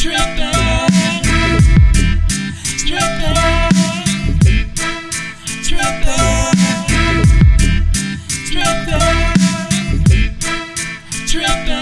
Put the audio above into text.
tripping. Pero